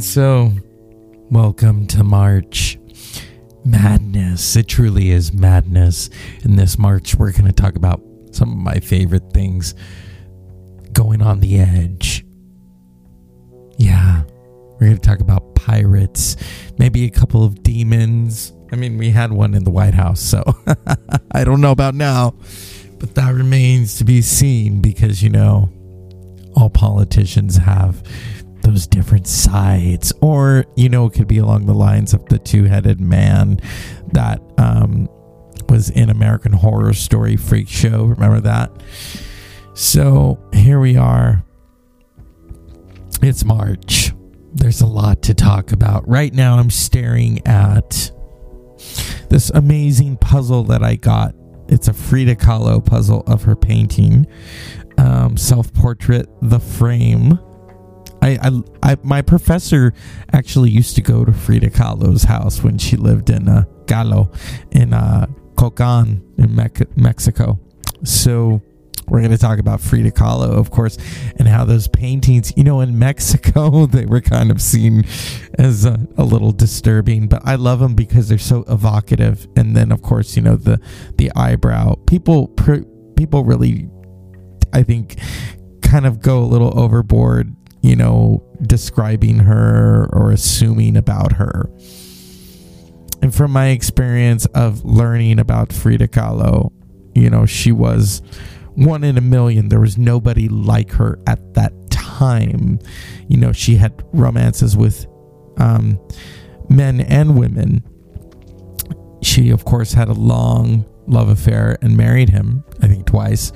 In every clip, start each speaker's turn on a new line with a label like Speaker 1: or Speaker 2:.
Speaker 1: And so, welcome to March Madness. It truly is madness. In this March, we're going to talk about some of my favorite things going on the edge. Yeah, we're going to talk about pirates, maybe a couple of demons. I mean, we had one in the White House, so I don't know about now, but that remains to be seen because, you know, all politicians have those different sides. Or, you know, it could be along the lines of the two headed man that um, was in American Horror Story Freak Show. Remember that? So here we are. It's March. There's a lot to talk about. Right now, I'm staring at this amazing puzzle that I got. It's a Frida Kahlo puzzle of her painting, um, self portrait, The Frame I, I, I, my professor actually used to go to Frida Kahlo's house when she lived in uh, Kahlo in uh, Coyoacán in Me- Mexico. So we're going to talk about Frida Kahlo, of course, and how those paintings, you know, in Mexico, they were kind of seen as a, a, little disturbing, but I love them because they're so evocative. And then, of course, you know, the, the eyebrow. People, people really, I think, kind of go a little overboard you know, describing her or assuming about her. And from my experience of learning about Frida Kahlo, you know, she was one in a million. There was nobody like her at that time. You know, she had romances with um, men and women. She, of course, had a long love affair and married him, I think twice.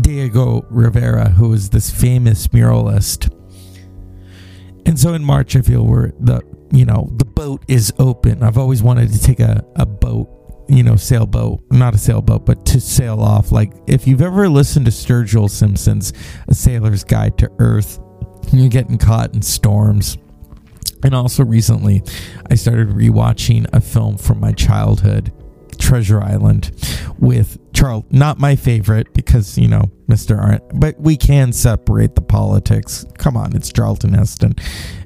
Speaker 1: Diego Rivera, who was this famous muralist and so in March, I feel we're the you know the boat is open. I've always wanted to take a, a boat, you know, sailboat, not a sailboat, but to sail off. Like if you've ever listened to Sturgill Simpson's A Sailor's Guide to Earth, you're getting caught in storms. And also recently, I started rewatching a film from my childhood Treasure Island with Charles. Not my favorite because, you know, Mr. Arndt, but we can separate the politics. Come on, it's Charlton Heston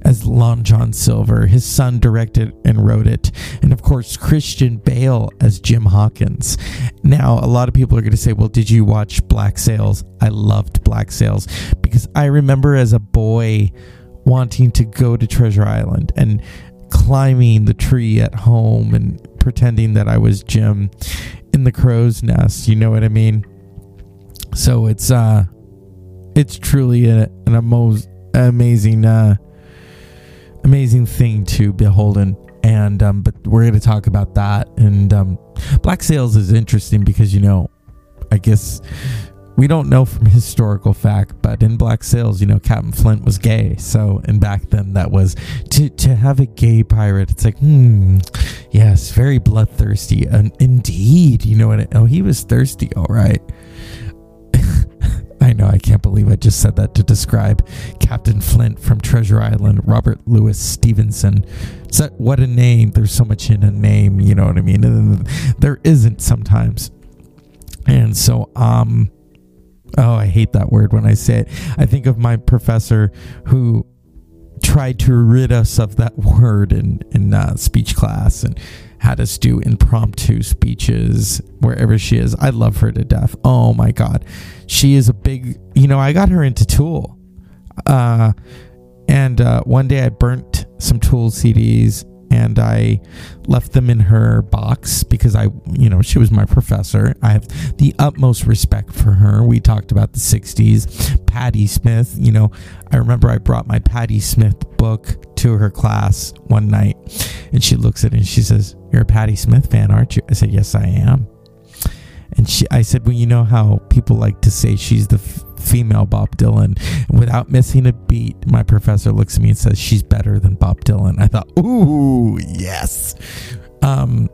Speaker 1: as Long John Silver. His son directed and wrote it. And of course, Christian Bale as Jim Hawkins. Now, a lot of people are going to say, well, did you watch Black Sails? I loved Black Sails because I remember as a boy wanting to go to Treasure Island and climbing the tree at home and pretending that I was Jim in the crow's nest. You know what I mean? So it's uh, it's truly a, an amo- amazing, uh, amazing thing to behold and and um, but we're going to talk about that and um, Black Sails is interesting because you know, I guess we don't know from historical fact, but in Black Sails, you know, Captain Flint was gay. So, and back then, that was to to have a gay pirate. It's like, hmm, yes, very bloodthirsty. And indeed, you know what? Oh, he was thirsty. All right. I know. I can't believe I just said that to describe Captain Flint from Treasure Island, Robert Louis Stevenson. So, what a name! There's so much in a name. You know what I mean? There isn't sometimes. And so, um, Oh, I hate that word when I say it. I think of my professor who tried to rid us of that word in in uh, speech class and had us do impromptu speeches wherever she is. I love her to death. Oh my god, she is a big. You know, I got her into Tool, uh, and uh, one day I burnt some Tool CDs and I left them in her box because I, you know, she was my professor. I have the utmost respect for her. We talked about the 60s. Patti Smith, you know, I remember I brought my Patti Smith book to her class one night and she looks at it and she says, You're a Patti Smith fan, aren't you? I said, Yes, I am. And she, I said, Well, you know how people like to say she's the f- female Bob Dylan. Without missing a beat, my professor looks at me and says, She's better than Bob Dylan. I thought, Ooh, yes. Um,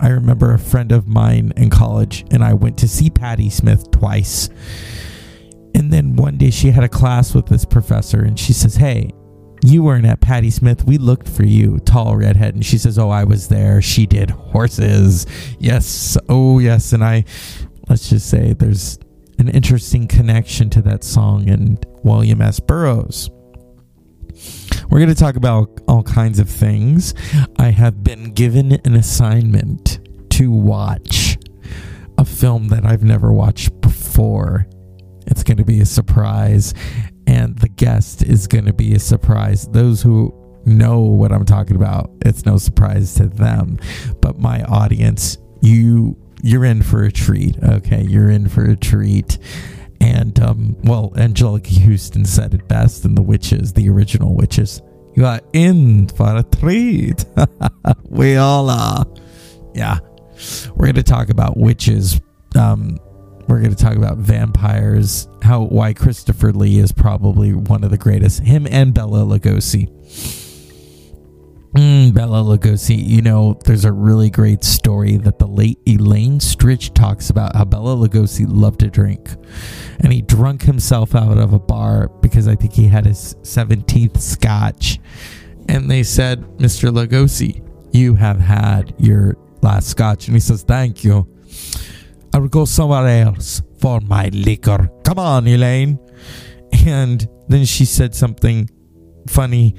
Speaker 1: I remember a friend of mine in college, and I went to see Patti Smith twice. And then one day she had a class with this professor, and she says, Hey, you weren't at Patti Smith. We looked for you, tall redhead. And she says, Oh, I was there. She did horses. Yes. Oh, yes. And I, let's just say there's an interesting connection to that song and William S. Burroughs. We're going to talk about all kinds of things. I have been given an assignment to watch a film that I've never watched before. It's going to be a surprise, and the guest is going to be a surprise. Those who know what I'm talking about, it's no surprise to them. But my audience, you you're in for a treat. Okay, you're in for a treat. And um, well, Anjelica Huston said it best in The Witches, the original Witches. You are in for a treat. we all are. Yeah. We're going to talk about witches. Um, we're going to talk about vampires, how why Christopher Lee is probably one of the greatest. Him and Bela Lugosi. Bela Lugosi, you know, there's a really great story that the late Elaine Stritch talks about how Bela Lugosi loved to drink. And he drunk himself out of a bar because I think he had his 17th scotch. And they said, Mr. Lugosi, you have had your last scotch. And he says, Thank you. I will go somewhere else for my liquor. Come on, Elaine. And then she said something funny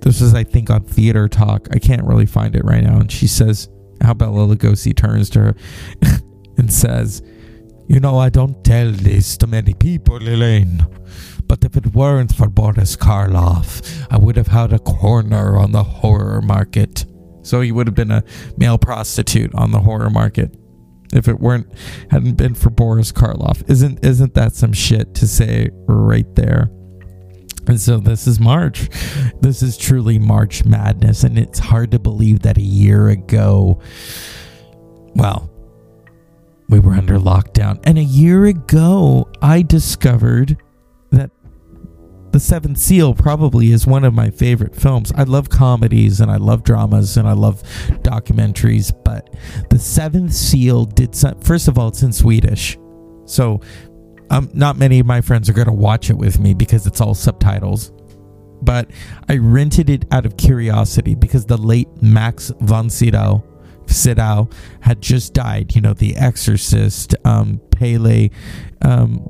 Speaker 1: this is, I think, on Theater Talk. I can't really find it right now. And she says, how Bela Lugosi turns to her and says, You know, I don't tell this to many people, Elaine. But if it weren't for Boris Karloff, I would have had a corner on the horror market. So he would have been a male prostitute on the horror market if it weren't hadn't been for Boris Karloff. Isn't isn't that some shit to say right there? And so this is March. This is truly March madness. And it's hard to believe that a year ago, well, we were under lockdown. And a year ago, I discovered that The Seventh Seal probably is one of my favorite films. I love comedies and I love dramas and I love documentaries, but The Seventh Seal did some. First of all, it's in Swedish. So um, not many of my friends are going to watch it with me because it's all subtitles. But I rented it out of curiosity because the late Max von Sydow, Sydow had just died. You know, The Exorcist, um, Pelle, um,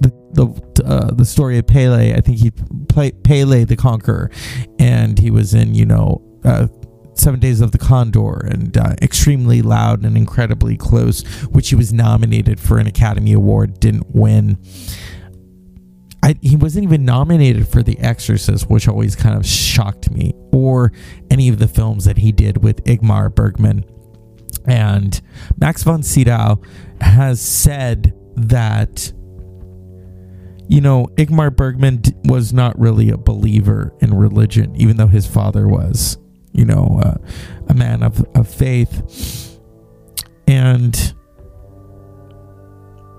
Speaker 1: the the uh, the story of Pelle. I think he played Pelle the Conqueror, and he was in you know uh, Seven Days of the Condor and uh, Extremely Loud and Incredibly Close, which he was nominated for an Academy Award, didn't win. I, he wasn't even nominated for The Exorcist, which always kind of shocked me, or any of the films that he did with Ingmar Bergman. And Max von Sydow has said that, you know, Ingmar Bergman was not really a believer in religion, even though his father was you know, uh, a man of, of faith. And,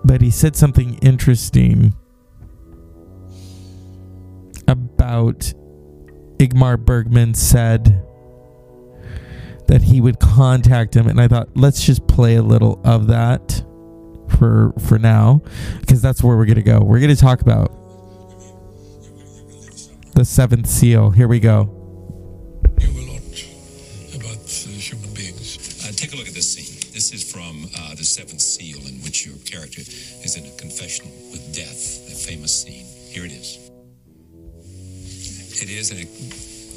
Speaker 1: but he said something interesting about Ingmar Bergman said that he would contact him and I thought let's just play a little of that for for now because that's where we're going to go. We're going to talk about the seventh seal. Here we go.
Speaker 2: The seventh seal, in which your character is in a confessional with death, a famous scene. Here it is. It is, and it,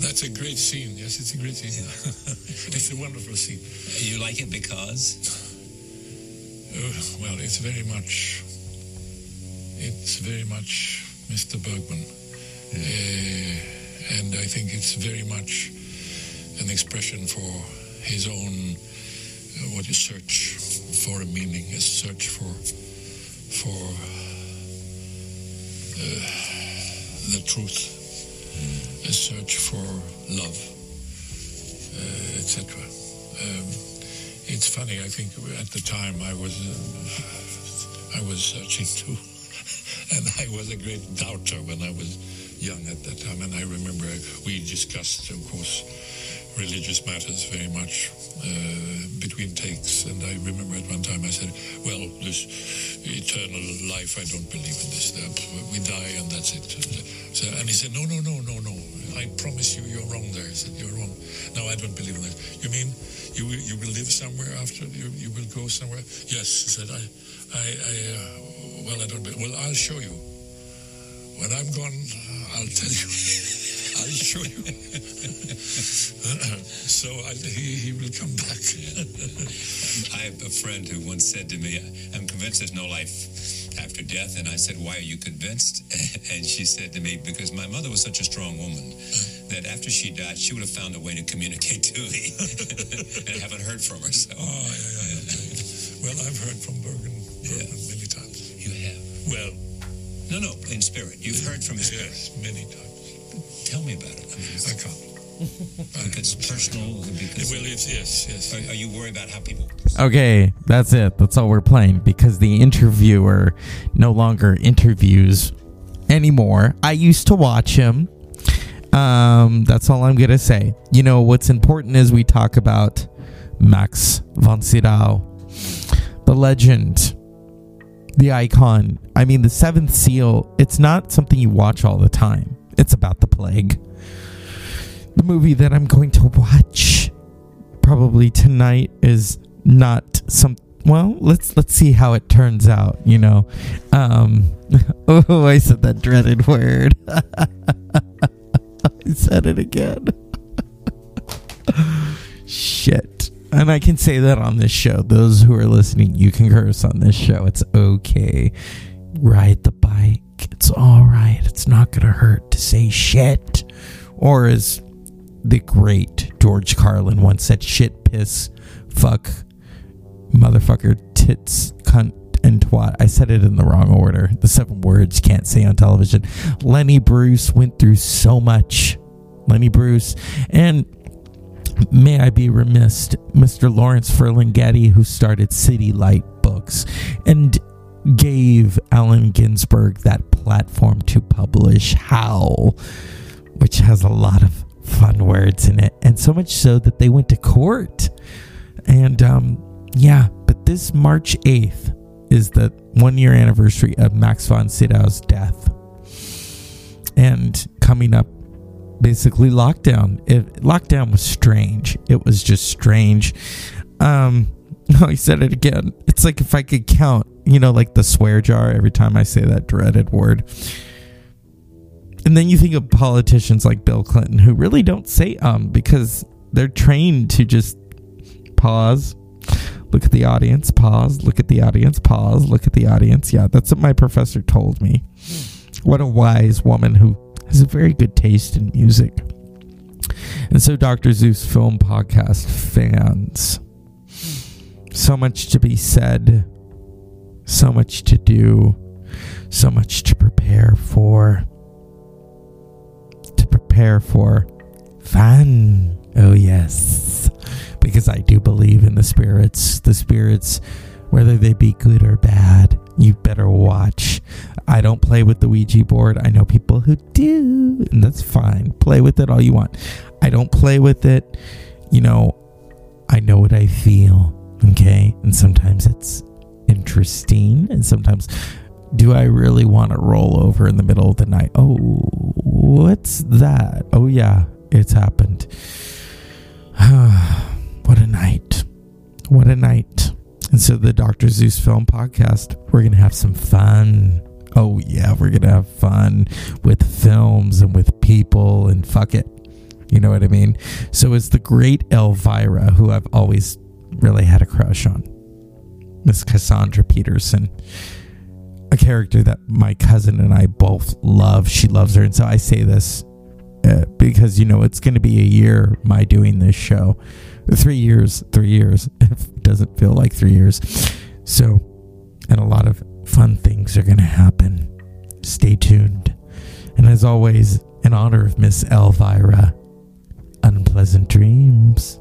Speaker 3: that's a great scene. Yes, it's a great scene. it's a wonderful scene.
Speaker 2: You like it because?
Speaker 3: Uh, well, it's very much. It's very much Mr. Bergman, yeah. uh, and I think it's very much an expression for his own uh, what you search for a meaning, a search for for uh, the truth, mm. a search for love, uh, etc. Um, it's funny. I think at the time I was uh, I was searching too, and I was a great doubter when I was young at that time. And I remember we discussed, of course religious matters very much uh, between takes. And I remember at one time I said, well, this eternal life, I don't believe in this. We die and that's it. So, and he said, no, no, no, no, no. I promise you, you're wrong there. He said, you're wrong. No, I don't believe in that. You mean you will, you will live somewhere after? You, you will go somewhere? Yes, he said, I, I, I uh, well, I don't believe. Well, I'll show you. When I'm gone, I'll tell you. I'll show you. so I, he, he will come back.
Speaker 2: I have a friend who once said to me, I'm convinced there's no life after death. And I said, Why are you convinced? And she said to me, Because my mother was such a strong woman that after she died, she would have found a way to communicate to me. and I haven't heard from her. So.
Speaker 3: Oh, yeah, yeah, yeah. Well, I've heard from Bergen, Bergen
Speaker 2: Yeah.
Speaker 3: many times.
Speaker 2: You have?
Speaker 3: Well,
Speaker 2: No, no, in spirit. You've heard from his spirit.
Speaker 3: yes, many times.
Speaker 2: Tell me about it. I mean,
Speaker 3: I can't. I
Speaker 2: it's personal. Because,
Speaker 3: Well, it's yes, yes.
Speaker 2: are, are you worried about how people?
Speaker 1: Okay, that's it. That's all we're playing because the interviewer no longer interviews anymore. I used to watch him. Um, that's all I'm gonna say. You know what's important is we talk about Max von Sydow, the legend, the icon. I mean, the Seventh Seal. It's not something you watch all the time. It's about the plague. The movie that I'm going to watch probably tonight is not some well let's let's see how it turns out you know. Um oh i said that dreaded word. I said it again. Shit. And i can say that on this show. Those who are listening you can curse on this show. It's okay. Ride the bike it's all right it's not gonna hurt to say shit or as the great George Carlin once said, shit, piss, fuck, motherfucker, tits, cunt, and twat. I said it in the wrong order. The seven words can't say on television. Lenny Bruce went through so much. Lenny Bruce. And may I be remiss, Mr. Lawrence Ferlinghetti, who started City Light Books and gave Allen Ginsberg that platform to publish Howl, which has a lot of fun words in it, and so much so that they went to court. And um, yeah, but this March 8th is the one year anniversary of Max von Sydow's death. And coming up, basically lockdown. It, lockdown was strange. It was just strange. Um, no, I said it again. It's like if I could count, you know, like the swear jar every time I say that dreaded word. And then you think of politicians like Bill Clinton who really don't say um because they're trained to just pause, look at the audience, pause, look at the audience, pause, look at the audience. Yeah, that's what my professor told me. What a wise woman who has a very good taste in music. And so, Dr. Zeus Film Podcast fans, so much to be said, so much to do, so much to prepare for. To prepare for fun. Oh, yes. Because I do believe in the spirits. The spirits, whether they be good or bad, you better watch. I don't play with the Ouija board. I know people who do, and that's fine. Play with it all you want. I don't play with it. You know, I know what I feel. Okay. And sometimes it's interesting. And sometimes, do I really want to roll over in the middle of the night? Oh, what's that? Oh, yeah, it's happened. what a night. What a night. And so, the Dr. Zeus Film Podcast, we're going to have some fun. Oh, yeah, we're going to have fun with films and with people and fuck it. You know what I mean? So it's the great Elvira, who I've always really had a crush on. Miss Cassandra Peterson, a character that my cousin and I both love. She loves her. And so I say this uh, because, you know, it's going to be a year my doing this show. Three years, three years. It doesn't feel like three years. So, and a lot of fun things are going to happen. Stay tuned. And as always, in honor of Miss Elvira, unpleasant dreams.